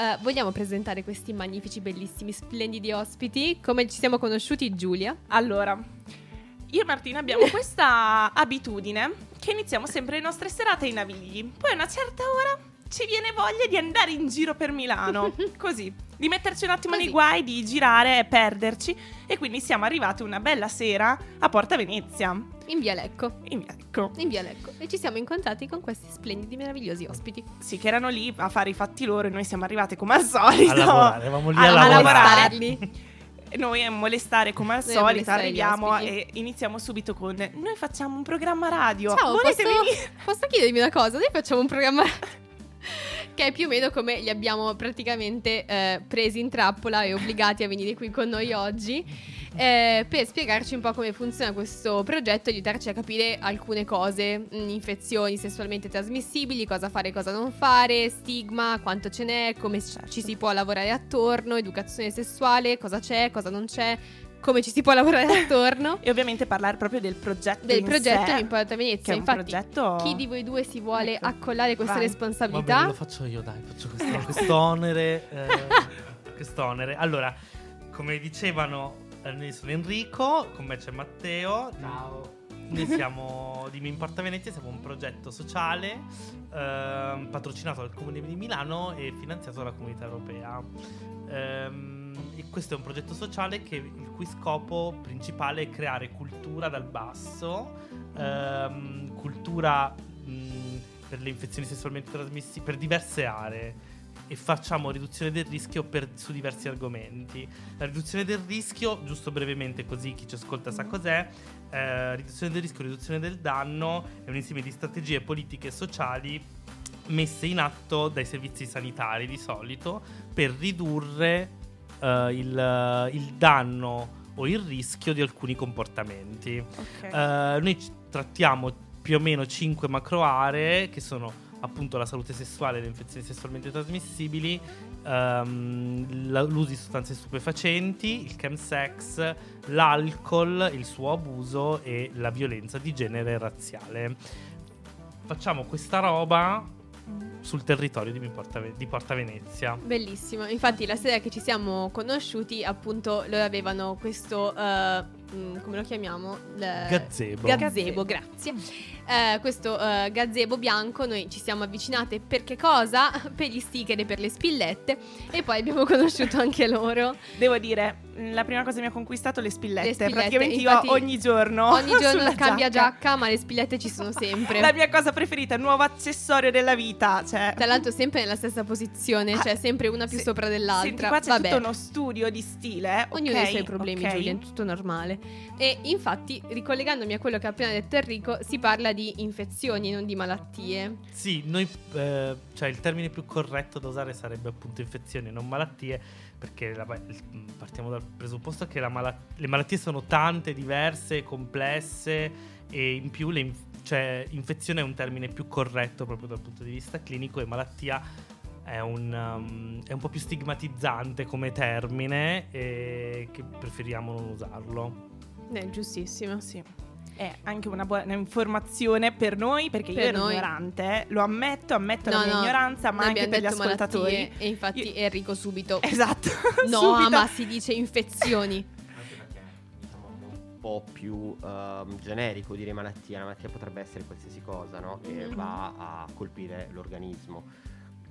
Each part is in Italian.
eh, vogliamo presentare questi magnifici, bellissimi, splendidi ospiti. Come ci siamo conosciuti, Giulia? Allora, io e Martina abbiamo questa abitudine che iniziamo sempre le nostre serate ai Navigli. Poi a una certa ora ci viene voglia di andare in giro per Milano, così, di metterci un attimo Così. nei guai, di girare e perderci. E quindi siamo arrivati una bella sera a Porta Venezia. In via Lecco. E ecco, In via Lecco. E ci siamo incontrati con questi splendidi, meravigliosi ospiti. sì, che erano lì a fare i fatti loro e noi siamo arrivati come al solito. A lavorare, eravamo lì A- a, lavorare. lavorarli. E Noi a molestare come al Noi solito, arriviamo e iniziamo subito con Noi facciamo un programma radio. Ciao, Volete posso, venire? posso chiedervi una cosa? Noi facciamo un programma che è più o meno come li abbiamo praticamente eh, presi in trappola e obbligati a venire qui con noi oggi eh, per spiegarci un po' come funziona questo progetto e aiutarci a capire alcune cose, mh, infezioni sessualmente trasmissibili, cosa fare e cosa non fare, stigma, quanto ce n'è, come ci- ci si può lavorare attorno, educazione sessuale, cosa c'è, cosa non c'è, come ci si può lavorare attorno. E ovviamente parlare proprio del progetto Del in progetto di che Venezia. Infatti, progetto chi di voi due si vuole Ecco. accollare questa Vai. Va responsabilità? bene, lo faccio io, dai, faccio questo, quest'onere. eh, quest'onere. Allora, come dicevano, noi sono Enrico, con me c'è Matteo. Ciao. Noi siamo di Mi Importa Venezia, siamo un progetto sociale ehm, patrocinato dal Comune di Milano e finanziato dalla Comunità Europea. Ehm, e questo è un progetto sociale che, il cui scopo principale è creare cultura dal basso, ehm, cultura mh, per le infezioni sessualmente trasmissibili, per diverse aree e facciamo riduzione del rischio per- su diversi argomenti. La riduzione del rischio, giusto brevemente così chi ci ascolta sa cos'è, eh, riduzione del rischio, riduzione del danno è un insieme di strategie politiche e sociali messe in atto dai servizi sanitari di solito per ridurre eh, il, il danno o il rischio di alcuni comportamenti. Ok. Eh, noi trattiamo più o meno 5 macro aree che sono appunto la salute sessuale e le infezioni sessualmente trasmissibili, la- l'uso di sostanze stupefacenti, il chemsex, l'alcol, il suo abuso e la violenza di genere razziale. Facciamo questa roba sul territorio di Porta, di Porta Venezia. Bellissimo. Infatti, la sera che ci siamo conosciuti, appunto, loro avevano questo. eh, mm, come lo chiamiamo? Il- Gazebo. Gazebo, grazie. Eh, questo eh, gazebo bianco, noi ci siamo avvicinate per che cosa? Per gli sticker e per le spillette. E poi abbiamo conosciuto anche loro. Devo dire, la prima cosa che mi ha conquistato le spillette. Le spillette, Praticamente infatti, io ogni giorno. Ogni giorno sulla cambia giacca, ma le spillette ci sono sempre. La mia cosa preferita, nuovo accessorio della vita. Cioè, Tra l'altro sempre nella stessa posizione, Ah, cioè sempre una più sì. sopra dell'altra. Senti, qua c'è Vabbè. tutto uno studio di stile. Ognuno ok, ha i suoi problemi, ok. Giulia, è tutto normale. E infatti, ricollegandomi a quello che ha appena detto Enrico, si parla di infezioni, non di malattie. Sì, noi, eh, cioè il termine più corretto da usare sarebbe appunto infezioni, non malattie, perché la- partiamo dal presupposto che la mala- le malattie sono tante, diverse, complesse e in più le inf- cioè, infezione è un termine più corretto proprio dal punto di vista clinico e malattia è un, um, è un po' più stigmatizzante come termine e che preferiamo non usarlo. Eh, giustissimo. Sì. È anche una buona informazione per noi, perché Per io ero noi. ignorante. Lo ammetto, ammetto No, la mia no, ignoranza, ma anche per gli ascoltatori. malattie e infatti Io- Enrico subito. Esatto. No, subito. ma si dice infezioni. Anche perché diciamo un po' più ehm, generico dire malattia, una malattia potrebbe essere qualsiasi cosa no? che Mhm. va a colpire l'organismo,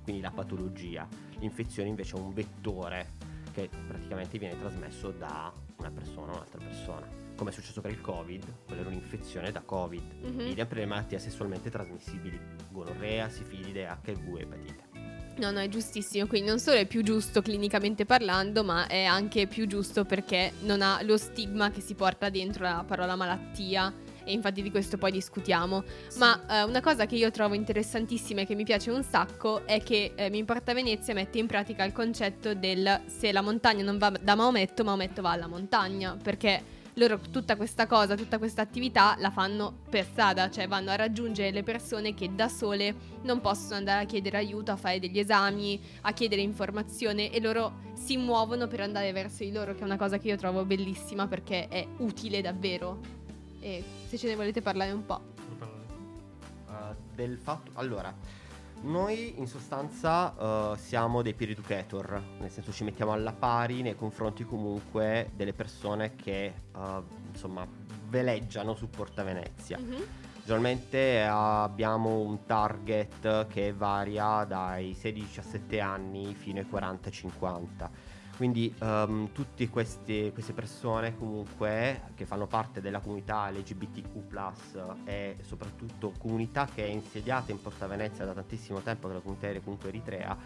quindi la patologia. L'infezione invece è un vettore che praticamente viene trasmesso da una persona a un'altra persona. Come è successo per il Covid, quella era un'infezione da Covid. Mhm. Idem per le malattie sessualmente trasmissibili, gonorrea, sifilide, HIV epatite. No, no, è giustissimo. Quindi non solo è più giusto clinicamente parlando, ma è anche più giusto perché non ha lo stigma che si porta dentro la parola malattia. E infatti di questo poi discutiamo. Ma eh, una cosa che io trovo interessantissima e che mi piace un sacco è che eh, Mi Importa Venezia mette in pratica il concetto del se la montagna non va da Maometto, Maometto va alla montagna. Perché loro tutta questa cosa, tutta questa attività la fanno per strada, cioè vanno a raggiungere le persone che da sole non possono andare a chiedere aiuto, a fare degli esami, a chiedere informazione e loro si muovono per andare verso di loro, che è una cosa che io trovo bellissima perché è utile davvero. E se ce ne volete parlare un po'. Uh, del fatto allora Noi in sostanza uh, siamo dei peer educator, nel senso ci mettiamo alla pari nei confronti comunque delle persone che uh, insomma veleggiano su Porta Venezia. Mm-hmm. Generalmente abbiamo un target che varia dai 16-17 anni fino ai 40-50 quindi um, tutte queste, queste, persone comunque che fanno parte della comunità LGBTQ e soprattutto comunità che è insediata in Porta Venezia da tantissimo tempo, che è la comunità comunque eritrea,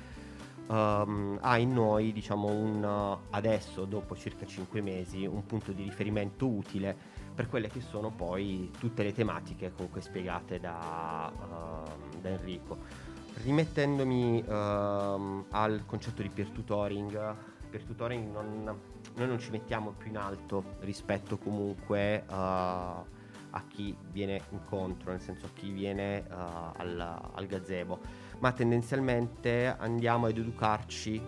um, ha in noi diciamo un, adesso dopo circa 5 mesi un punto di riferimento utile per quelle che sono poi tutte le tematiche comunque spiegate da, uh, da Enrico. Rimettendomi uh, al concetto di peer tutoring, per tutoring non, noi non ci mettiamo più in alto rispetto comunque uh, a chi viene incontro, nel senso a chi viene uh, al, al gazebo, ma tendenzialmente andiamo ad educarci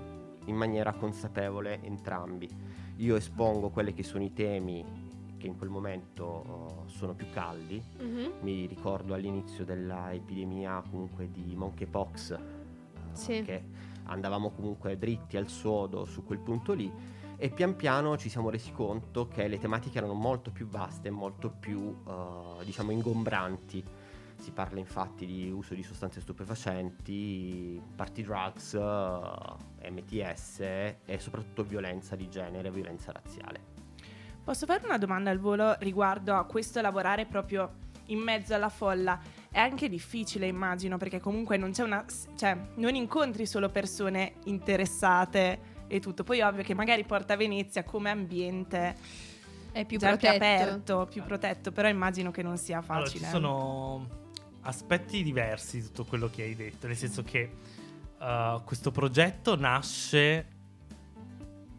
in maniera consapevole entrambi. Io espongo quelli che sono i temi che in quel momento uh, sono più caldi. Mm-hmm. Mi ricordo all'inizio dell'epidemia comunque di monkeypox sì. che andavamo comunque dritti al sodo su quel punto lì e pian piano ci siamo resi conto che le tematiche erano molto più vaste, molto più uh, diciamo ingombranti. Si parla infatti di uso di sostanze stupefacenti, party drugs, uh, eh, MTS e soprattutto violenza di genere, violenza razziale. Posso fare una domanda al volo riguardo a questo lavorare proprio in mezzo alla folla? È anche difficile, immagino, perché comunque non c'è una. cioè, non incontri solo persone interessate e tutto. Poi, ovvio che magari Porta Venezia come ambiente è più protetto. aperto, più protetto, però immagino che non sia facile. Allora, ci sono aspetti diversi di tutto quello che hai detto, nel senso che uh, questo progetto nasce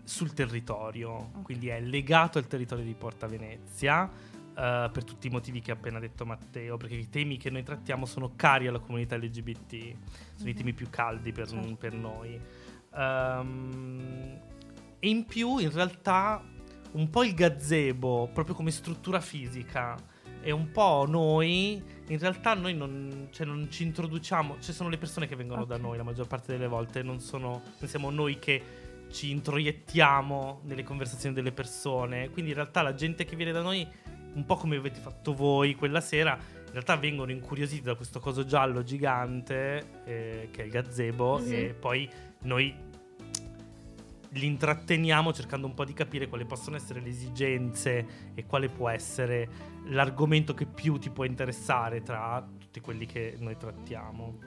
sul territorio, okay. quindi è legato al territorio di Porta Venezia Uh, per tutti i motivi che ha appena detto Matteo, perché i temi che noi trattiamo sono cari alla comunità LGBT, sono mm-hmm. i temi più caldi per, certo. per noi. Um, e in più, in realtà, un po' il gazebo, proprio come struttura fisica, e un po' noi, in realtà noi non, cioè non ci introduciamo, ci sono le persone che vengono okay. da noi la maggior parte delle volte, non, sono, non siamo noi che ci introiettiamo nelle conversazioni delle persone, quindi in realtà la gente che viene da noi un po' come avete fatto voi quella sera, in realtà vengono incuriositi da questo coso giallo gigante eh, che è il gazebo mm-hmm. e poi noi li intratteniamo cercando un po' di capire quali possono essere le esigenze e quale può essere l'argomento che più ti può interessare tra tutti quelli che noi trattiamo.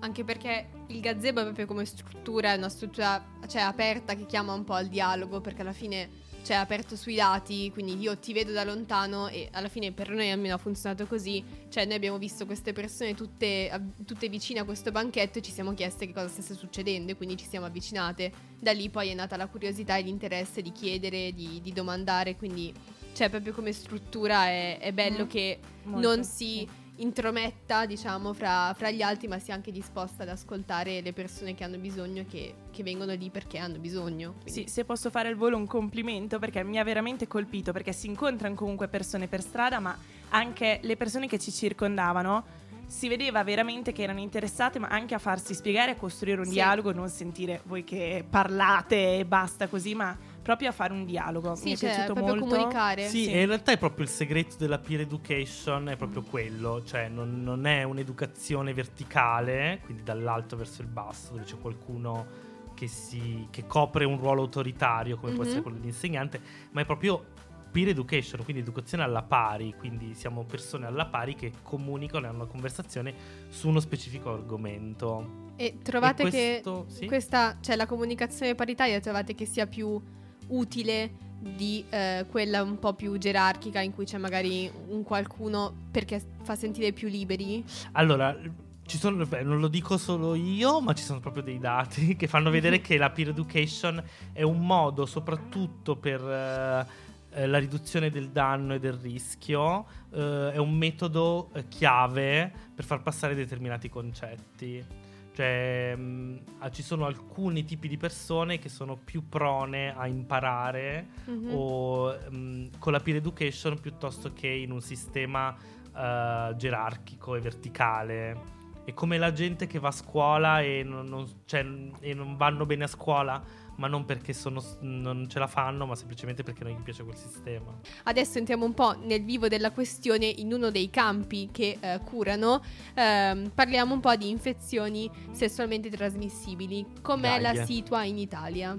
Anche perché il gazebo è proprio come struttura, è una struttura cioè, aperta che chiama un po' al dialogo, perché alla fine cioè aperto sui dati, quindi io ti vedo da lontano e alla fine per noi almeno ha funzionato così, cioè noi abbiamo visto queste persone tutte, tutte vicine a questo banchetto e ci siamo chieste che cosa stesse succedendo e quindi ci siamo avvicinate, da lì poi è nata la curiosità e l'interesse di chiedere, di, di domandare, quindi cioè proprio come struttura è, è bello mm. che Molto, non si... Sì intrometta, diciamo, fra, fra, gli altri, ma sia anche disposta ad ascoltare le persone che hanno bisogno, che, che vengono lì perché hanno bisogno. Quindi. Sì, se posso fare al volo un complimento, perché mi ha veramente colpito, perché si incontrano comunque persone per strada, ma anche le persone che ci circondavano si vedeva veramente che erano interessate, ma anche a farsi spiegare, a costruire un sì. dialogo, non sentire voi che parlate e basta così, ma proprio a fare un dialogo. Sì, Mi è cioè, piaciuto proprio molto. comunicare. Sì, sì. e in realtà è proprio il segreto della peer education, è proprio quello, cioè non, non è un'educazione verticale, quindi dall'alto verso il basso, dove c'è qualcuno che, si, che copre un ruolo autoritario, come mm-hmm. può essere mhm. quello di insegnante, ma è proprio peer education, quindi educazione alla pari, quindi siamo persone alla pari che comunicano e hanno una conversazione su uno specifico argomento. E trovate e questo, che sì? questa, cioè la comunicazione paritaria, trovate che sia più utile di eh, quella un po' più gerarchica in cui c'è magari un qualcuno perché fa sentire più liberi? Allora, sono, beh, non lo dico solo io, ma ci sono proprio dei dati che fanno vedere che la peer education è un modo soprattutto per eh, eh la riduzione del danno e del rischio, eh, è un metodo eh, chiave per far passare determinati concetti. Cioè, mh, mm, ci sono alcuni tipi di persone che sono più prone a imparare mm-hmm. o mh, mm, con la peer education piuttosto che in un sistema uh, gerarchico e verticale. è come la gente che va a scuola e non, non- cioè, e non vanno bene a scuola, ma non perché sono- non ce la fanno, ma semplicemente perché non gli piace quel sistema. Adesso entriamo un po' nel vivo della questione in uno dei campi che eh, curano. Ehm, parliamo un po' di infezioni sessualmente trasmissibili. Com'è la Dai. situa in Italia?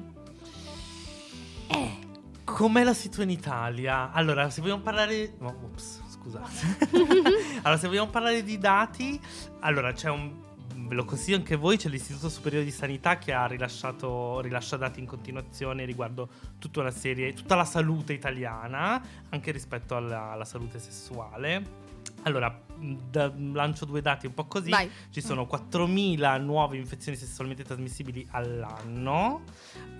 Eh. Com'è la situazione in Italia? Allora, se vogliamo parlare... no, ops, scusate. allora, se vogliamo parlare di dati, allora c'è un... Ve lo consiglio anche voi, c'è l'Istituto Superiore di Sanità che ha rilasciato rilascia dati in continuazione riguardo tutta una serie, tutta la salute italiana, anche rispetto alla, alla salute sessuale. Allora, da- lancio due dati un po' così. Vai. Ci sono 4.000 nuove infezioni sessualmente trasmissibili all'anno,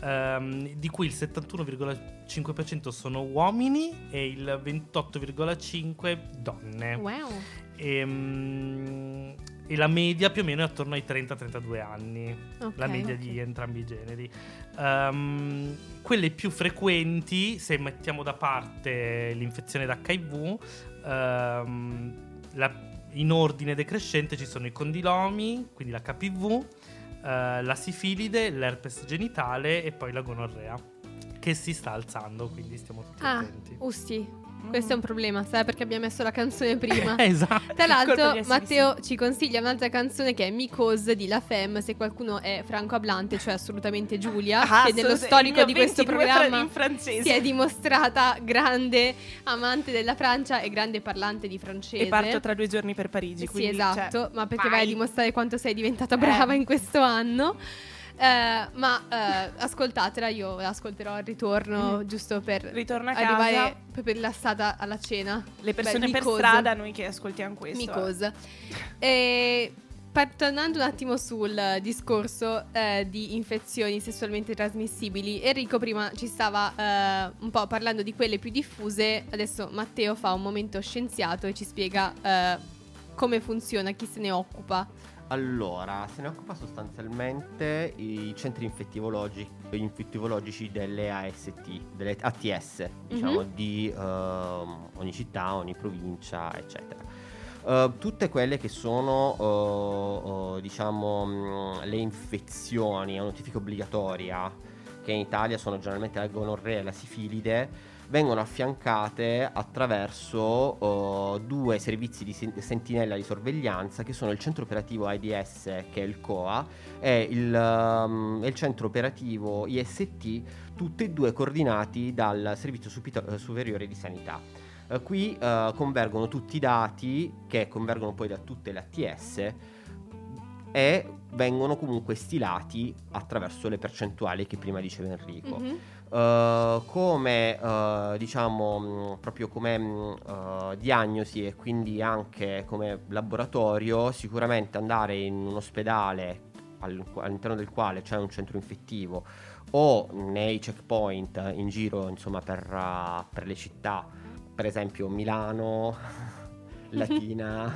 ehm, di cui il 71,5% sono uomini e il 28,5% donne. Wow. Ehm, E, la media più o meno è attorno ai 30-32 anni, Ok. la media di entrambi i generi. Ehm, quelle più frequenti, se mettiamo da parte l'infezione d'HIV, ehm, la- in ordine decrescente ci sono i condilomi, quindi la KPV, eh, la sifilide, l'herpes genitale e poi la gonorrea, che si sta alzando, quindi stiamo tutti Ah, attenti. Usti, questo è un problema, sai perché abbiamo messo la canzone prima. esatto. Tra l'altro, Matteo ci consiglia un'altra canzone che è Mycose di La Femme. Se qualcuno è franco-hablante, cioè assolutamente Giulia, Ah, che nello storico di questo 22 fra- programma si è dimostrata grande amante della Francia e grande parlante di francese. E parto tra due giorni per Parigi. Sì, quindi, esatto, cioè, ma perché vai. vai. a dimostrare quanto sei diventata brava Eh. in questo anno. Eh, ma eh, ascoltatela, io ascolterò al ritorno, Mhm. giusto per Ritorno a casa. arrivare proprio rilassata alla cena. Le persone Beh, per Mycose. strada, noi che ascoltiamo questo. eh. Mycose. E tornando un attimo sul discorso eh, di infezioni sessualmente trasmissibili, Enrico prima ci stava eh, un po' parlando di quelle più diffuse, adesso Matteo fa un momento scienziato e ci spiega eh, come funziona, chi se ne occupa. Allora, se ne occupa sostanzialmente i centri infettivologi- infettivologici delle AST, delle ATS, diciamo, Mhm. di ehm, ogni città, ogni provincia, eccetera. Eh, tutte quelle che sono, eh, diciamo, mh, le infezioni a notifica obbligatoria, che in Italia sono generalmente la gonorrea e la sifilide, vengono affiancate attraverso eh, due servizi di sen- sentinella di sorveglianza che sono il centro operativo AIDS che è il COA e il, e il centro operativo IST tutti e due coordinati dal servizio Supito- superiore di sanità Eh, qui eh, convergono tutti i dati che convergono poi da tutte le ATS e vengono comunque stilati attraverso le percentuali che prima diceva Enrico. Mhm. Uh, come uh, diciamo mh, proprio come mh, uh, diagnosi e quindi anche come laboratorio sicuramente andare in un ospedale al- all'interno del quale c'è un centro infettivo o nei checkpoint in giro insomma per, per le città per esempio Milano Latina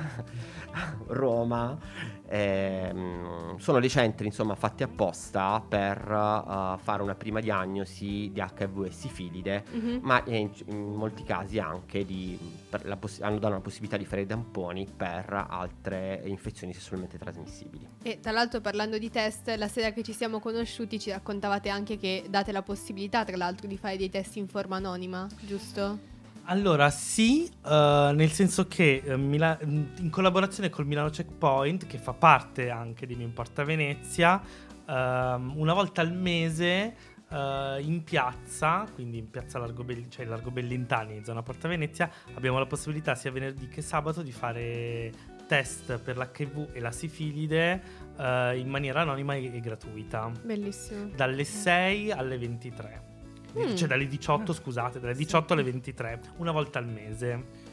Roma ehm, sono dei centri insomma fatti apposta per uh, fare una prima diagnosi di HIV e sifilide Mhm. ma in, in molti casi anche di, poss- hanno dato la possibilità di fare i tamponi per altre infezioni sessualmente trasmissibili E tra l'altro parlando di test, la sera che ci siamo conosciuti ci raccontavate anche che date la possibilità tra l'altro di fare dei test in forma anonima, giusto? Allora, sì, eh, nel senso che eh, Mila- in collaborazione col Milano Checkpoint, che fa parte anche di Mi Importa Venezia, ehm, una volta al mese eh, in piazza, quindi in piazza Largo, Bell- cioè Largo Bellintani, zona Porta Venezia, abbiamo la possibilità sia venerdì che sabato di fare test per l'HIV e la sifilide in maniera anonima e, e gratuita, Bellissimo. dalle 6 alle 23. Mm. Cioè dalle 18, scusate, dalle 18 alle 23, una volta al mese.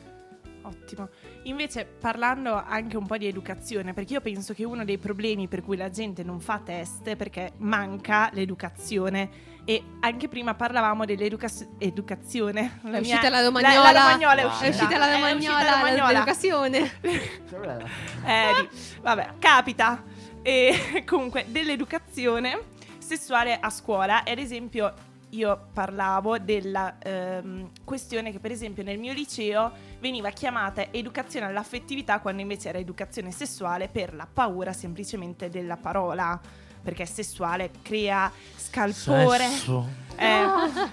Ottimo. Invece parlando anche un po' di educazione, perché io penso che uno dei problemi per cui la gente non fa test è perché manca l'educazione e anche prima parlavamo dell'educazione. È uscita la romagnola. La, la romagnola è uscita. È uscita la È romagnola, uscita la romagnola. l'educazione. Eh, vabbè, capita. E comunque, dell'educazione sessuale a scuola. E ad esempio, io parlavo della ehm, questione che per esempio nel mio liceo veniva chiamata educazione all'affettività quando invece era educazione sessuale per la paura semplicemente della parola perché sessuale crea scalpore. Sesso. Eh,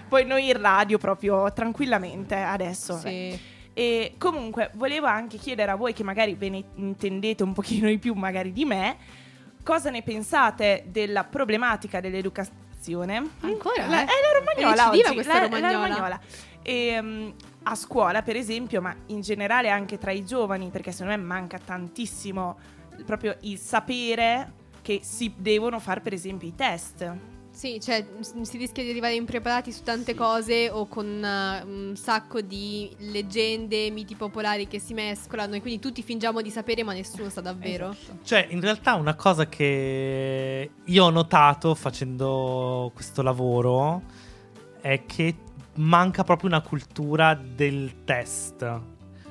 poi noi in radio proprio tranquillamente adesso. Sì. E comunque volevo anche chiedere a voi che magari ve ne intendete un pochino di più magari di me, cosa ne pensate della problematica dell'educazione? Ancora, La- eh? è la romagnola oggi, questa la- romagnola. la romagnola. E, mm, a scuola, per esempio, ma in generale anche tra i giovani, perché secondo me manca tantissimo proprio il sapere che si devono fare, per esempio, i test. Sì, cioè si rischia di arrivare impreparati su tante cose o con eh, un sacco di leggende, miti popolari che si mescolano e quindi tutti fingiamo di sapere ma nessuno sa davvero. Esatto. Cioè, in realtà una cosa che io ho notato facendo questo lavoro è che manca proprio una cultura del test.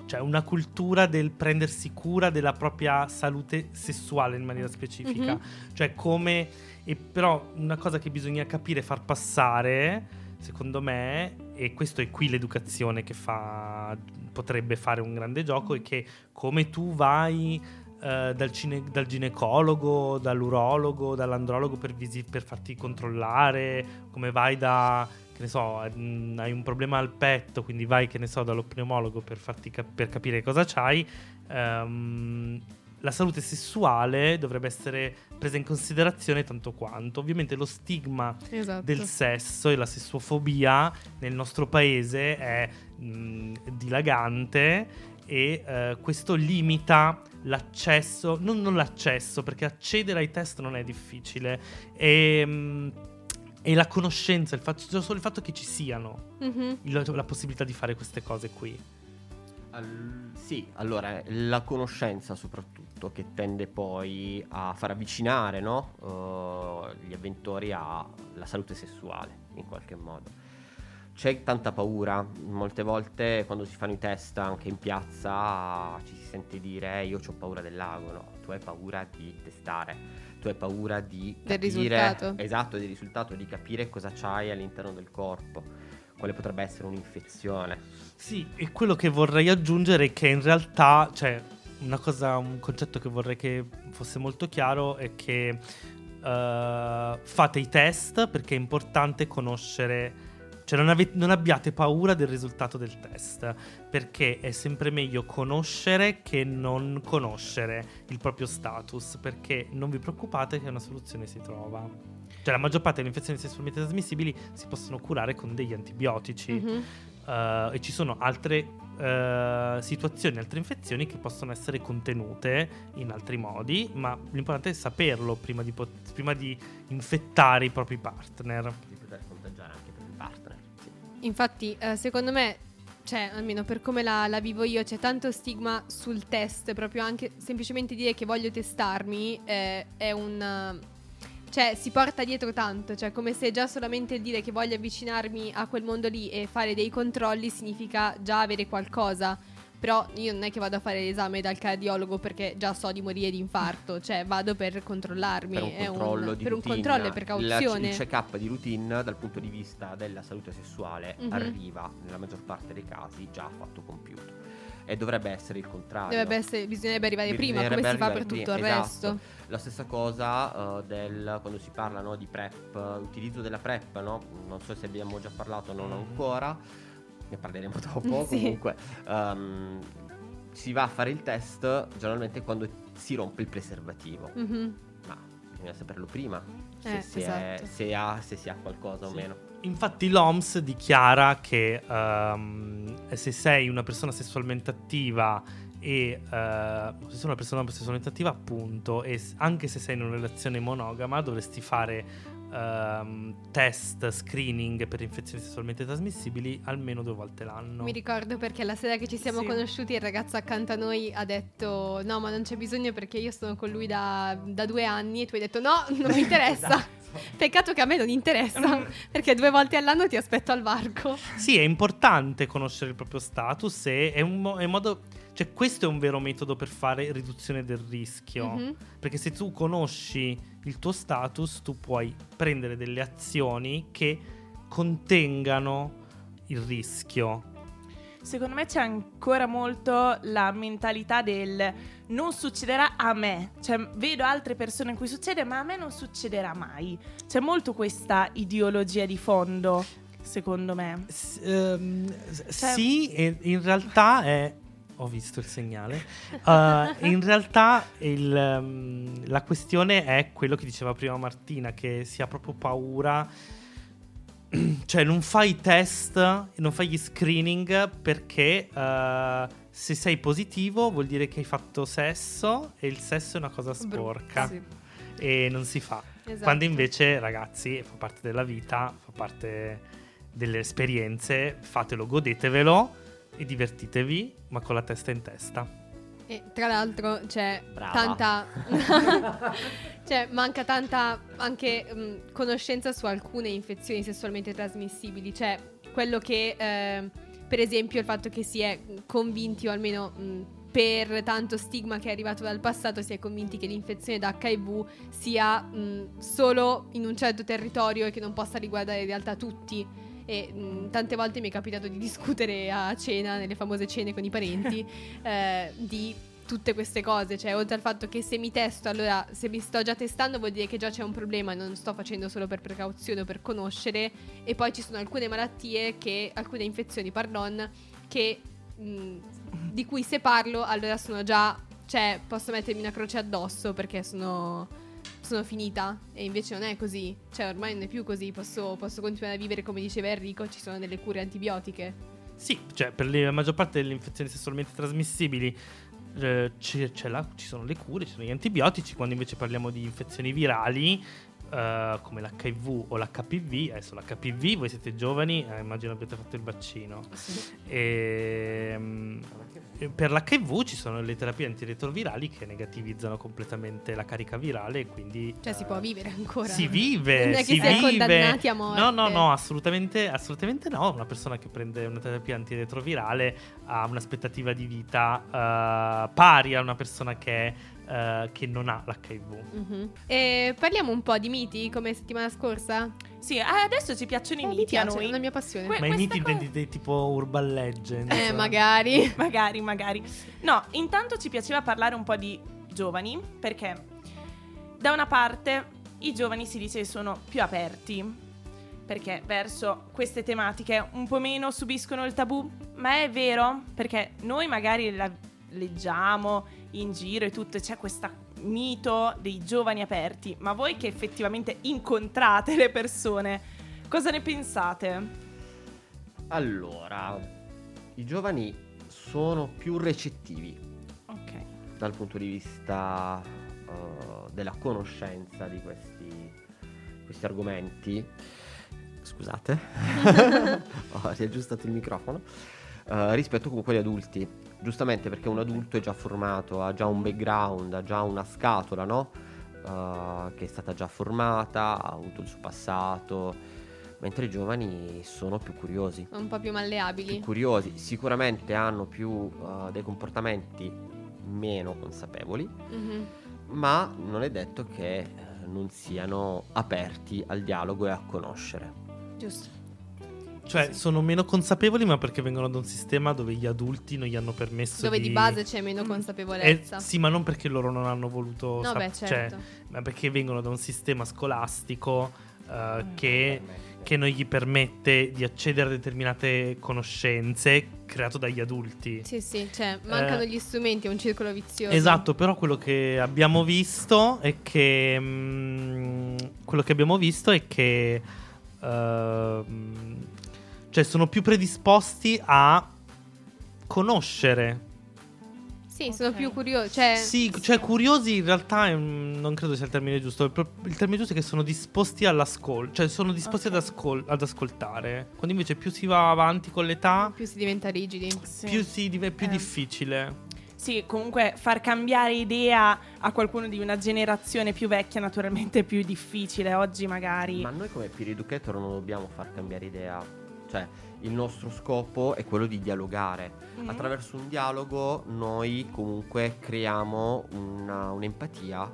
Cioè, una cultura del prendersi cura della propria salute sessuale in maniera specifica. Mhm. Cioè, come. E però una cosa che bisogna capire far passare, secondo me, e questo è qui l'educazione che fa. potrebbe fare un grande gioco, è che come tu vai eh, dal, cine- dal ginecologo, dall'urologo, dall'andrologo per, visi- per farti controllare, come vai da, che ne so, mm, hai un problema al petto, quindi vai, che ne so, dallo pneumologo per, farti cap- per capire cosa c'hai. ehm, la salute sessuale dovrebbe essere presa in considerazione tanto quanto. Ovviamente lo stigma Esatto. del sesso e la sessuofobia nel nostro paese è mh, dilagante e eh, questo limita l'accesso, non, non l'accesso perché accedere ai test non è difficile e, mh, e la conoscenza, il fatto, solo il fatto che ci siano Mhm. il- la possibilità di fare queste cose qui. Al- sì, allora la conoscenza soprattutto che tende poi a far avvicinare no? eh, gli avventori alla salute sessuale in qualche modo. C'è tanta paura, molte volte quando si fanno i test anche in piazza ci si sente dire "Eh, io ho paura del lago, no, tu hai paura di testare, tu hai paura di Del capire, risultato. esatto, del risultato, di capire cosa c'hai all'interno del corpo, quale potrebbe essere un'infezione. Sì, e quello che vorrei aggiungere è che in realtà, cioè, una cosa, un concetto che vorrei che fosse molto chiaro è che eh, fate i test perché è importante conoscere, cioè non, ave- non abbiate paura del risultato del test, perché è sempre meglio conoscere che non conoscere il proprio status, perché non vi preoccupate che una soluzione si trova. Cioè la maggior parte delle infezioni sessualmente trasmissibili si possono curare con degli antibiotici. Mhm. Uh, e ci sono altre uh, situazioni, altre infezioni che possono essere contenute in altri modi, ma l'importante è saperlo prima di, pot- prima di infettare i propri partner. di poter contagiare anche per il partner. Sì. Infatti, eh, secondo me, cioè, almeno per come la, la vivo io, c'è tanto stigma sul test, proprio anche semplicemente dire che voglio testarmi eh, è un... Cioè, si porta dietro tanto, cioè come se già solamente il dire che voglio avvicinarmi a quel mondo lì e fare dei controlli significa già avere qualcosa. Però io non è che vado a fare l'esame dal cardiologo perché già so di morire di infarto, cioè vado per controllarmi. Per un controllo di per un controllo e Il- precauzione. Il, check-up di routine dal punto di vista della salute sessuale Mhm. arriva nella maggior parte dei casi già fatto compiuto. E dovrebbe essere il contrario. Dovrebbe essere, bisognerebbe arrivare prima, come Bisognerebbe si fa per tutto il prima, resto. esatto. La stessa cosa eh, del, quando si parla no, di PrEP, eh, utilizzo della PrEP, no? non so se abbiamo già parlato o non ancora, ne parleremo dopo. Sì. Comunque, ehm, si va a fare il test generalmente quando si rompe il preservativo, Mhm. ma bisogna saperlo prima se, Eh, si, è- esatto. se ha, se si ha qualcosa o Sì. meno. Infatti l'OMS dichiara che ehm, se sei una persona sessualmente attiva e eh, se sei una persona sessualmente attiva appunto e anche se sei in una relazione monogama dovresti fare ehm, test screening per infezioni sessualmente trasmissibili almeno due volte l'anno. Mi ricordo perché la sera che ci siamo Sì. conosciuti il ragazzo accanto a noi ha detto no ma non c'è bisogno perché io sono con lui da, da due anni e tu hai detto no non mi interessa. Esatto. Peccato che a me non interessa perché due volte all'anno ti aspetto al varco. Sì, è importante conoscere il proprio status e è un, mo- è un modo... Cioè, questo è un vero metodo per fare riduzione del rischio. Mhm. Perché se tu conosci il tuo status, tu puoi prendere delle azioni che contengano il rischio. Secondo me c'è ancora molto la mentalità del non succederà a me. Cioè, vedo altre persone in cui succede, ma a me non succederà mai. C'è molto questa ideologia di fondo, secondo me. S- ehm, s- sì, in realtà è. Ho visto il segnale. Uh, in realtà il, um, la questione è quello che diceva prima Martina, che si ha proprio paura. cioè, non fai i test, non fai gli screening perché uh, se sei positivo vuol dire che hai fatto sesso e il sesso è una cosa sporca Sì. e non si fa. Esatto. Quando invece, ragazzi, fa parte della vita, fa parte delle esperienze, fatelo, godetevelo e divertitevi, ma con la testa in testa. E tra l'altro c'è Brava. tanta. cioè, manca tanta anche mh, conoscenza su alcune infezioni sessualmente trasmissibili. Cioè, quello che, eh, per esempio, il fatto che si è convinti, o almeno mh, per tanto stigma che è arrivato dal passato, si è convinti che l'infezione da HIV sia mh, solo in un certo territorio e che non possa riguardare in realtà tutti. E mh, tante volte mi è capitato di discutere a cena, nelle famose cene con i parenti, eh, di tutte queste cose. Cioè, oltre al fatto che se mi testo, allora se mi sto già testando vuol dire che già c'è un problema e non sto facendo solo per precauzione o per conoscere. E poi ci sono alcune malattie che, alcune infezioni, pardon, che mh, di cui se parlo, allora sono già. Cioè, posso mettermi una croce addosso perché sono sono finita e invece non è così, cioè ormai non è più così, posso, posso continuare a vivere come diceva Enrico, ci sono delle cure antibiotiche. Sì, cioè per la maggior parte delle infezioni sessualmente trasmissibili eh, c'è- c'è la- ci sono le cure, ci sono gli antibiotici, quando invece parliamo di infezioni virali eh, come l'HIV o l'HPV, adesso l'HPV, voi siete giovani, eh, immagino abbiate fatto il vaccino. E, mm, e per l'HIV ci sono le terapie antiretrovirali che negativizzano completamente la carica virale e quindi... Cioè si eh, può vivere ancora. Si vive, Non è che si si è vive. condannati a morte. No, no, no, assolutamente, assolutamente no. Una persona che prende una terapia antiretrovirale ha un'aspettativa di vita eh, pari a una persona che, eh, che non ha l'HIV. Mhm. E parliamo un po' di miti come settimana scorsa? Sì, eh, adesso ci piacciono i Eh, mi miti a piace, è noi. una mia passione. Que- Ma i miti cosa- intendi dei tipo urban legend? eh, magari. Magari, magari. No, intanto ci piaceva parlare un po' di giovani, perché da una parte i giovani si dice sono più aperti, perché verso queste tematiche un po' meno subiscono il tabù, ma è vero, perché noi magari la leggiamo in giro e tutto, c'è questo mito dei giovani aperti, ma voi che effettivamente incontrate le persone, cosa ne pensate? Allora, i giovani sono più recettivi Ok. dal punto di vista eh, della conoscenza di questi, questi argomenti. Scusate, ho riaggiustato il microfono. Eh, rispetto comunque agli adulti, giustamente perché un adulto è già formato, ha già un background, ha già una scatola, no? Eh, che è stata già formata, ha avuto il suo passato, mentre i giovani sono più curiosi Un po' più più malleabili. curiosi, sicuramente hanno più eh, dei comportamenti meno consapevoli, Mhm. ma non è detto che non siano aperti al dialogo e a conoscere. Giusto. Cioè, Sì. sono meno consapevoli, ma perché vengono da un sistema dove gli adulti non gli hanno permesso Dove di... di base c'è meno consapevolezza. Eh, sì, ma non perché loro non hanno voluto... no, sap- beh, cioè, certo. ma perché vengono da un sistema scolastico eh, Mm. che, che non gli permette di accedere a determinate conoscenze creato dagli adulti. Sì, sì, cioè mancano Eh, gli strumenti, è un circolo vizioso. Esatto, però quello che abbiamo visto è che mm, quello che abbiamo visto è che ehm, cioè sono più predisposti a conoscere. Sì, sono Ok. più curiosi. Cioè, Sì, cioè curiosi in realtà un- non credo sia il termine giusto. Il, pro- il termine giusto è che sono disposti all'ascolto, cioè sono disposti Ok. ad, ascol- ad ascoltare. Quando invece più si va avanti con l'età, più si diventa rigidi. Sì. più, si div- è più Eh. difficile. Sì, comunque far cambiare idea a qualcuno di una generazione più vecchia naturalmente è più difficile. Oggi magari... Ma noi come peer educator non dobbiamo far cambiare idea, cioè il nostro scopo è quello di dialogare. Mhm. Attraverso un dialogo noi comunque creiamo una- un'empatia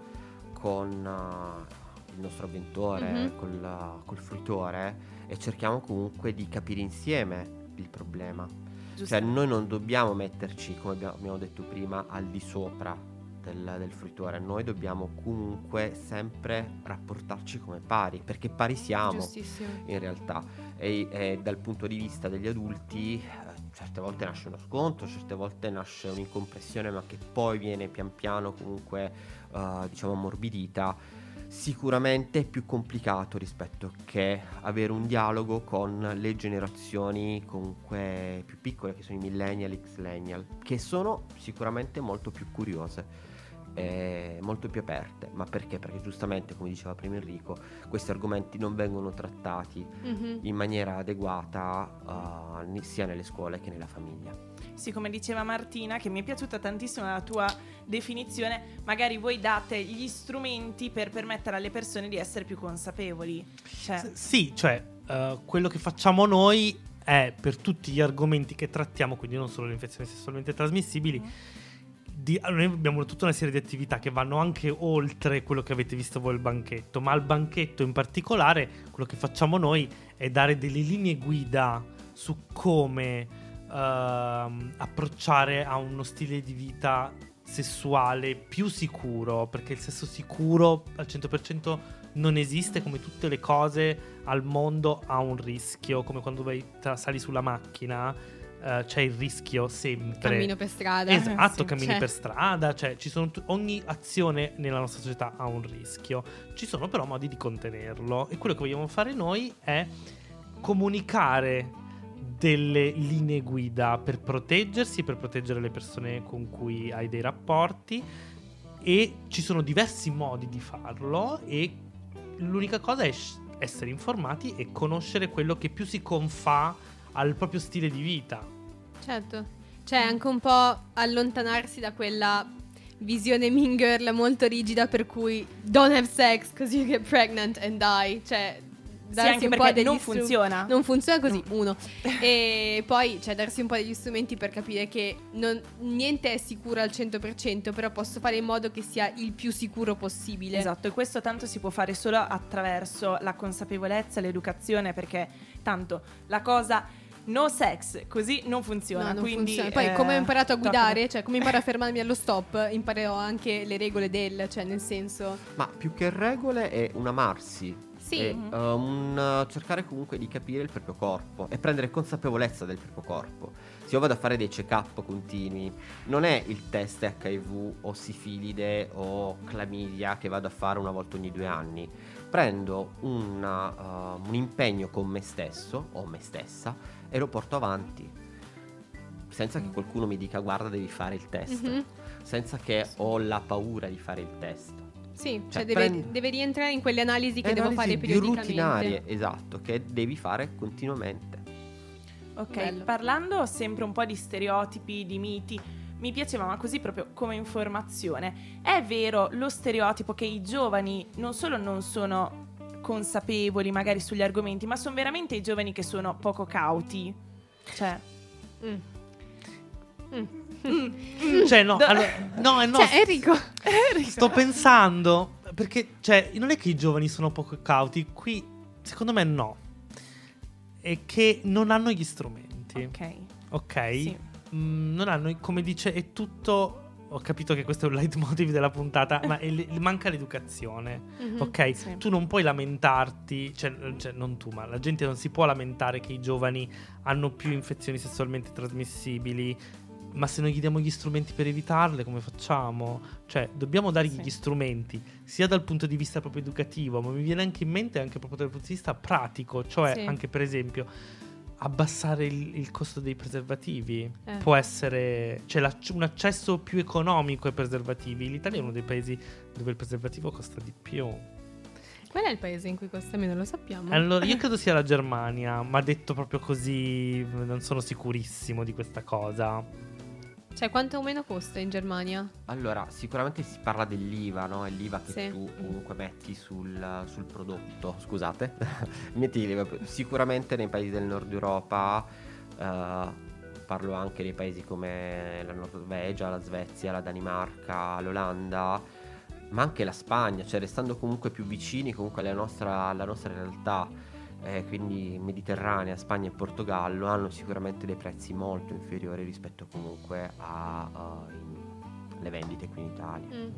con, uh, il nostro avventore, Mhm. col, col fruitore e cerchiamo comunque di capire insieme il problema. Giusto. Cioè noi non dobbiamo metterci, come abbiamo detto prima, al di sopra del, del fruitore, noi dobbiamo comunque sempre rapportarci come pari, perché pari siamo in realtà. E, e dal punto di vista degli adulti eh, certe volte nasce uno scontro, certe volte nasce un'incompressione ma che poi viene pian piano comunque eh, diciamo ammorbidita sicuramente è più complicato rispetto che avere un dialogo con le generazioni comunque più piccole che sono i millennial x-millennial che sono sicuramente molto più curiose e molto più aperte ma perché? perché giustamente come diceva prima Enrico questi argomenti non vengono trattati Mhm. in maniera adeguata uh, sia nelle scuole che nella famiglia. Sì, come diceva Martina, che mi è piaciuta tantissimo la tua definizione, magari voi date gli strumenti per permettere alle persone di essere più consapevoli. Cioè, S- Sì, cioè, eh, quello che facciamo noi è per tutti gli argomenti che trattiamo, quindi non solo le infezioni sessualmente trasmissibili. Mm. Di- noi abbiamo tutta una serie di attività che vanno anche oltre quello che avete visto voi al banchetto, ma al banchetto in particolare quello che facciamo noi è dare delle linee guida su come ehm, approcciare a uno stile di vita sessuale più sicuro, perché il sesso sicuro al 100% non esiste, come tutte le cose al mondo ha un rischio, come quando vai, sali sulla macchina, eh, c'è il rischio sempre. Cammino per strada. Esatto, sì, cammini cioè. per strada, cioè ci sono tu- ogni azione nella nostra società ha un rischio. Ci sono però modi di contenerlo e quello che vogliamo fare noi è comunicare delle linee guida per proteggersi, per proteggere le persone con cui hai dei rapporti e ci sono diversi modi di farlo e l'unica cosa è essere informati e conoscere quello che più si confà al proprio stile di vita. Certo. Cioè, anche un po' allontanarsi da quella visione mean girl molto rigida per cui don't have sex cause you get pregnant and die. Cioè, sì, darsi anche un po' degli non stru- funziona. Non funziona così, uno. E poi, cioè, darsi un po' degli strumenti per capire che non- niente è sicuro al 100%, però posso fare in modo che sia il più sicuro possibile. Esatto, e questo tanto si può fare solo attraverso la consapevolezza, l'educazione, perché tanto la cosa no sex così non funziona. No, non quindi, funziona. Poi, eh, come ho imparato a guidare, cioè, come imparo a fermarmi allo stop, imparerò anche le regole del, cioè, nel senso. Ma più che regole è un amarsi. Sì. È Mhm. uh, un uh, cercare comunque di capire il proprio corpo e prendere consapevolezza del proprio corpo. Se io vado a fare dei check-up continui, non è il test HIV o sifilide o clamidia che vado a fare una volta ogni due anni. Prendo una, uh, un impegno con me stesso o me stessa e lo porto avanti. Senza che qualcuno mi dica guarda devi fare il test. Mhm. Senza che ho la paura di fare il test. Sì, cioè, Cioè, deve, prendi- deve rientrare in quelle analisi che È devo fare analisi di periodicamente. rutinarie, esatto, che devi fare continuamente. Ok, Bello. parlando sempre un po' di stereotipi, di miti, mi piaceva, ma così proprio come informazione, è vero lo stereotipo che i giovani non solo non sono consapevoli magari sugli argomenti, ma sono veramente i giovani che sono poco cauti? Cioè, Mm. Mm. Cioè, no, Do- allora, no, no, Cioè, Enrico, sto pensando perché, cioè, non è che i giovani sono poco cauti, qui secondo me no. È che non hanno gli strumenti, ok. ok? Sì. Mm, non hanno, come dice, è tutto. Ho capito che questo è un leitmotiv della puntata, ma le- manca l'educazione. Mhm. Ok, Sì. tu non puoi lamentarti, cioè, cioè, non tu, ma la gente non si può lamentare che i giovani hanno più infezioni sessualmente trasmissibili. Ma se non gli diamo gli strumenti per evitarle, come facciamo? Cioè, dobbiamo dargli Sì. gli strumenti, sia dal punto di vista proprio educativo, ma mi viene anche in mente anche proprio dal punto di vista pratico, cioè Sì. anche per esempio abbassare il, il costo dei preservativi. Eh. Può essere, l'acc- un accesso più economico ai preservativi. L'Italia è uno dei paesi dove il preservativo costa di più. Qual è il paese in cui costa meno? Lo sappiamo. Allora, io credo sia la Germania, ma detto proprio così, non sono sicurissimo di questa cosa. Cioè, quanto meno costa in Germania? Allora, sicuramente si parla dell'IVA, no? È l'IVA che Sì. tu comunque metti sul, sul prodotto. Scusate, metti l'IVA. Sicuramente nei paesi del nord Europa, eh, parlo anche dei paesi come la Norvegia, la Svezia, la Danimarca, l'Olanda, ma anche la Spagna, cioè restando comunque più vicini comunque alla nostra, alla nostra realtà, eh, quindi Mediterranea, Spagna e Portogallo, hanno sicuramente dei prezzi molto inferiori rispetto comunque alle vendite qui in Italia. Mm.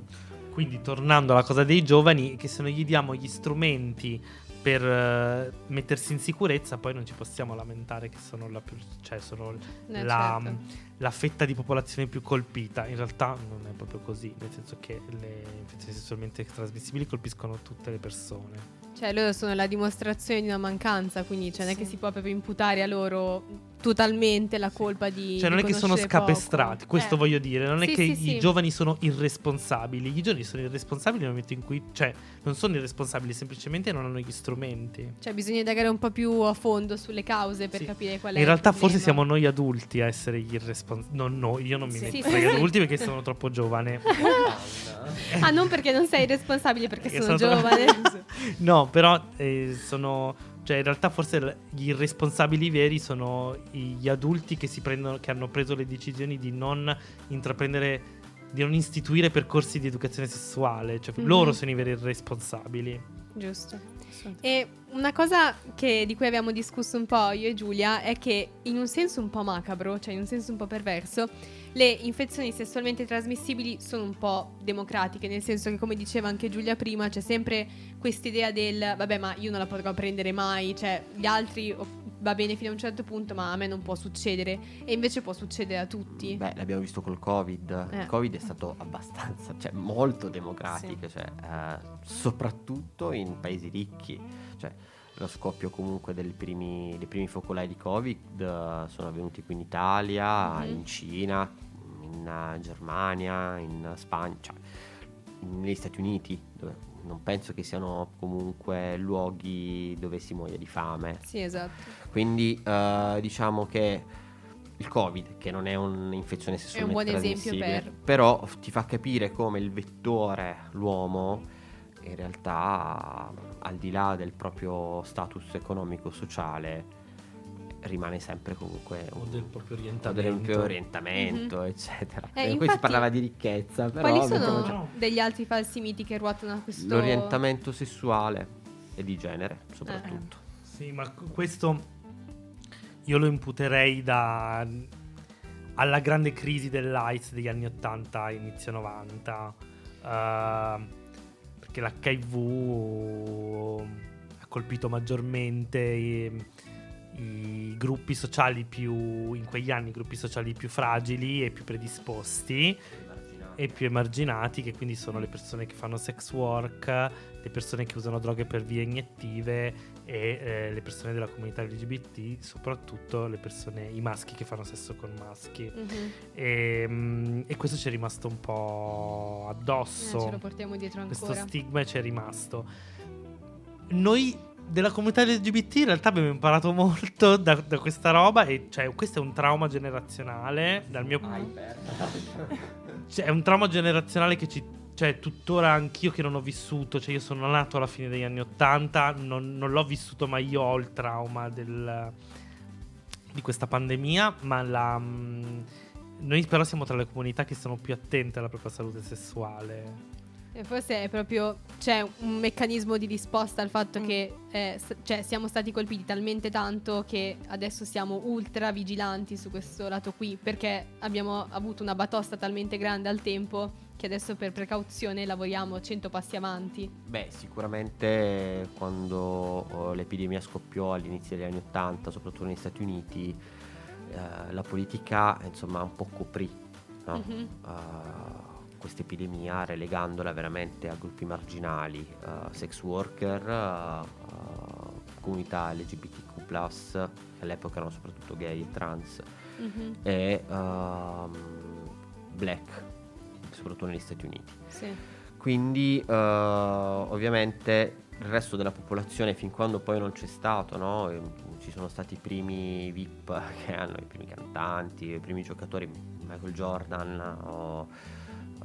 Quindi tornando alla cosa dei giovani, che se non gli diamo gli strumenti per eh, mettersi in sicurezza, poi non ci possiamo lamentare che sono la, più, cioè sono Eh, la, certo. la fetta di popolazione più colpita. In realtà non è proprio così, nel senso che le infezioni sessualmente trasmissibili colpiscono tutte le persone. Cioè, loro sono la dimostrazione di una mancanza, quindi cioè, non è Sì. che si può proprio imputare a loro totalmente la colpa di. Cioè, non di è che sono conoscere poco. scapestrati, questo Eh. voglio dire. Non è Sì, che sì, i sì. giovani sono irresponsabili. I giovani sono irresponsabili nel momento in cui, cioè, non sono irresponsabili, semplicemente non hanno gli strumenti. Cioè, bisogna indagare un po' più a fondo sulle cause per Sì. capire qual è. In il realtà, forse siamo noi adulti a essere gli irresponsabili. Non noi, io non mi Sì. metto Sì, tra sì, gli adulti perché sono troppo giovane. Ah, non perché non sei responsabile, perché Perché sono, sono giovane. no, però eh, sono. Cioè, in realtà, forse gli irresponsabili veri sono gli adulti che, prendono, che hanno preso le decisioni di non intraprendere, di non istituire percorsi di educazione sessuale. Cioè, Mhm. loro sono i veri responsabili. Giusto. E una cosa che- di cui abbiamo discusso un po' io e Giulia è che in un senso un po' macabro, cioè in un senso un po' perverso, le infezioni sessualmente trasmissibili sono un po' democratiche, nel senso che come diceva anche Giulia prima, c'è sempre quest'idea del vabbè ma io non la potrò prendere mai, cioè gli altri va bene fino a un certo punto ma a me non può succedere e invece può succedere a tutti. Beh, l'abbiamo visto col Covid. Eh. Il Covid è stato abbastanza, cioè molto democratico, cioè, eh, soprattutto in paesi ricchi. Cioè, lo scoppio comunque dei primi, dei primi focolai di Covid eh, sono avvenuti qui in Italia, Mhm. in Cina, in Germania, in Spagna, cioè negli Stati Uniti, dove non penso che siano comunque luoghi dove si muoia di fame. Sì, esatto. Quindi eh, diciamo che il Covid, che non è un'infezione sessualmente buon esempio per- però ti fa capire come il vettore, l'uomo, in realtà al di là del proprio status economico-sociale rimane sempre comunque O un del proprio o orientamento. del proprio orientamento, eccetera. Eh, E Qui infatti- si parlava di ricchezza, però Quali sono già- no. degli altri falsi miti che ruotano a questo l'orientamento sessuale e di genere, soprattutto. Sì, ma questo io lo imputerei da alla grande crisi dell'AIDS degli anni 80 inizio 90 eh, perché l'HIV ha colpito maggiormente i, gruppi sociali più in quegli anni i gruppi sociali più fragili e più predisposti e più emarginati, che quindi sono le persone che fanno sex work, le persone che usano droghe per vie iniettive e eh, le persone della comunità LGBT, soprattutto le persone, i maschi che fanno sesso con maschi. Mhm. E, mm, e questo ci è rimasto un po' Eh, addosso. ce lo portiamo dietro questo ancora. stigma ci è rimasto. Noi della comunità LGBT in realtà abbiamo imparato molto da, da questa roba e cioè questo è un trauma generazionale dal mio cioè, è un trauma generazionale che ci. Cioè, tuttora anch'io che non ho vissuto. Cioè, io sono nato alla fine degli anni Ottanta. Non, non l'ho vissuto, ma io ho il trauma del, di questa pandemia. Ma la. mm, noi però siamo tra le comunità che sono più attente alla propria salute sessuale. E forse è proprio c'è un meccanismo di risposta al fatto Mm. che eh, s- cioè, siamo stati colpiti talmente tanto che adesso siamo ultra vigilanti su questo lato qui perché abbiamo avuto una batosta talmente grande al tempo che adesso per precauzione lavoriamo 100 passi avanti. Beh, sicuramente quando oh, l'epidemia scoppiò all'inizio degli anni Ottanta, soprattutto negli Stati Uniti, eh, la politica insomma un po' coprì no? Mhm. Eh, questa epidemia relegandola veramente a gruppi marginali, eh, sex worker, eh, comunità LGBTQ+, che all'epoca erano soprattutto gay e trans, Mhm, e ehm, black, soprattutto negli Stati Uniti. Sì. Quindi eh, ovviamente il resto della popolazione fin quando poi non c'è stato, no? Ci sono stati i primi VIP che hanno i primi cantanti, i primi giocatori, Michael Jordan o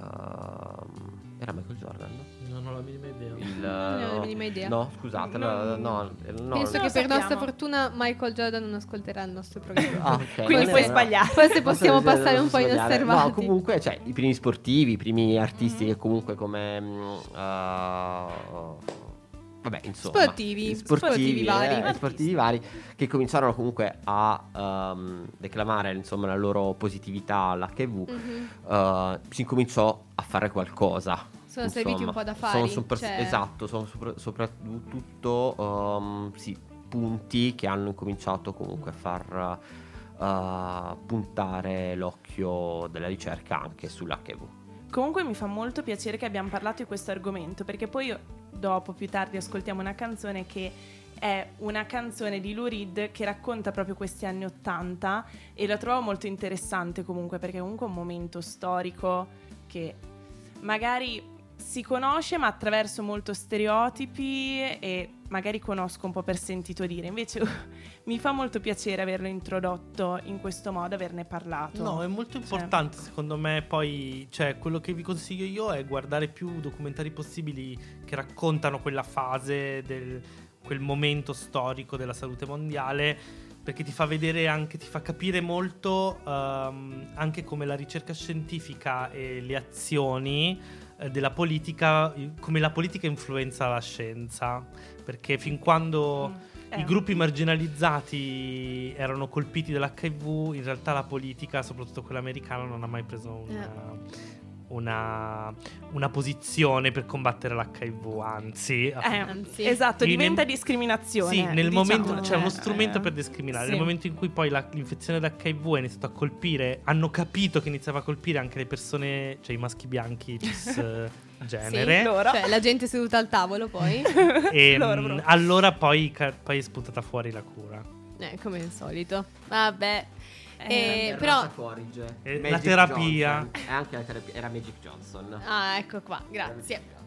ehm, Era Michael Jordan? Non ho la minima idea. Il, Non ho la minima idea. No, scusate, No. no, no, Penso che per nostra fortuna Michael Jordan non ascolterà il nostro programma. Ah, ok. Quindi puoi sbagliare. Forse possiamo Forse passare un po' inosservati. No, comunque, cioè, i primi sportivi, i primi artisti Mhm. che comunque come... mm, uh, vabbè, insomma. Sportivi, sportivi, sportivi vari. eh, sportivi vari, che cominciarono comunque a um, declamare insomma, la loro positività all'HIV, Mhm. uh, si incominciò a fare qualcosa. Sono serviti un po' da fare. Sono sopra- cioè- Esatto, sono sopra- soprattutto um, sì, punti che hanno incominciato comunque a far uh, puntare l'occhio della ricerca anche sull'HIV. Comunque mi fa molto piacere che abbiamo parlato di questo argomento perché poi io, dopo, più tardi, ascoltiamo una canzone che è una canzone di Lou Reed che racconta proprio questi anni Ottanta e la trovo molto interessante comunque perché è comunque un momento storico che magari si conosce ma attraverso molto stereotipi e magari conosco un po' per sentito dire. Invece mi fa molto piacere averlo introdotto in questo modo, averne parlato. No, è molto importante secondo me poi, cioè quello che vi consiglio io è guardare più documentari possibili che raccontano quella fase del quel momento storico della salute mondiale perché ti fa vedere anche, ti fa capire molto ehm, anche come la ricerca scientifica e le azioni della politica, eh, come la politica influenza la scienza, perché fin quando Mm, i eh. gruppi marginalizzati erano colpiti dall'HIV, in realtà la politica, soprattutto quella americana, non ha mai preso una, una, una posizione per combattere l'HIV, anzi... Eh, Anzi. esatto, diventa nel- discriminazione. Sì, nel diciamo, momento c'è uno eh, strumento eh. per discriminare. sì. Nel momento in cui poi la- l'infezione d'HIV è iniziata a colpire, hanno capito che iniziava a colpire anche le persone, cioè i maschi bianchi cisgenere. Sì, Loro. Cioè, la gente seduta al tavolo poi. e Loro proprio. allora poi, ca- poi è spuntata fuori la cura. eh, come al solito. Vabbè. Eh, Eh, però... corrige. Eh, la terapia. È anche la terapia, era Magic Johnson. Ah, ecco qua, grazie.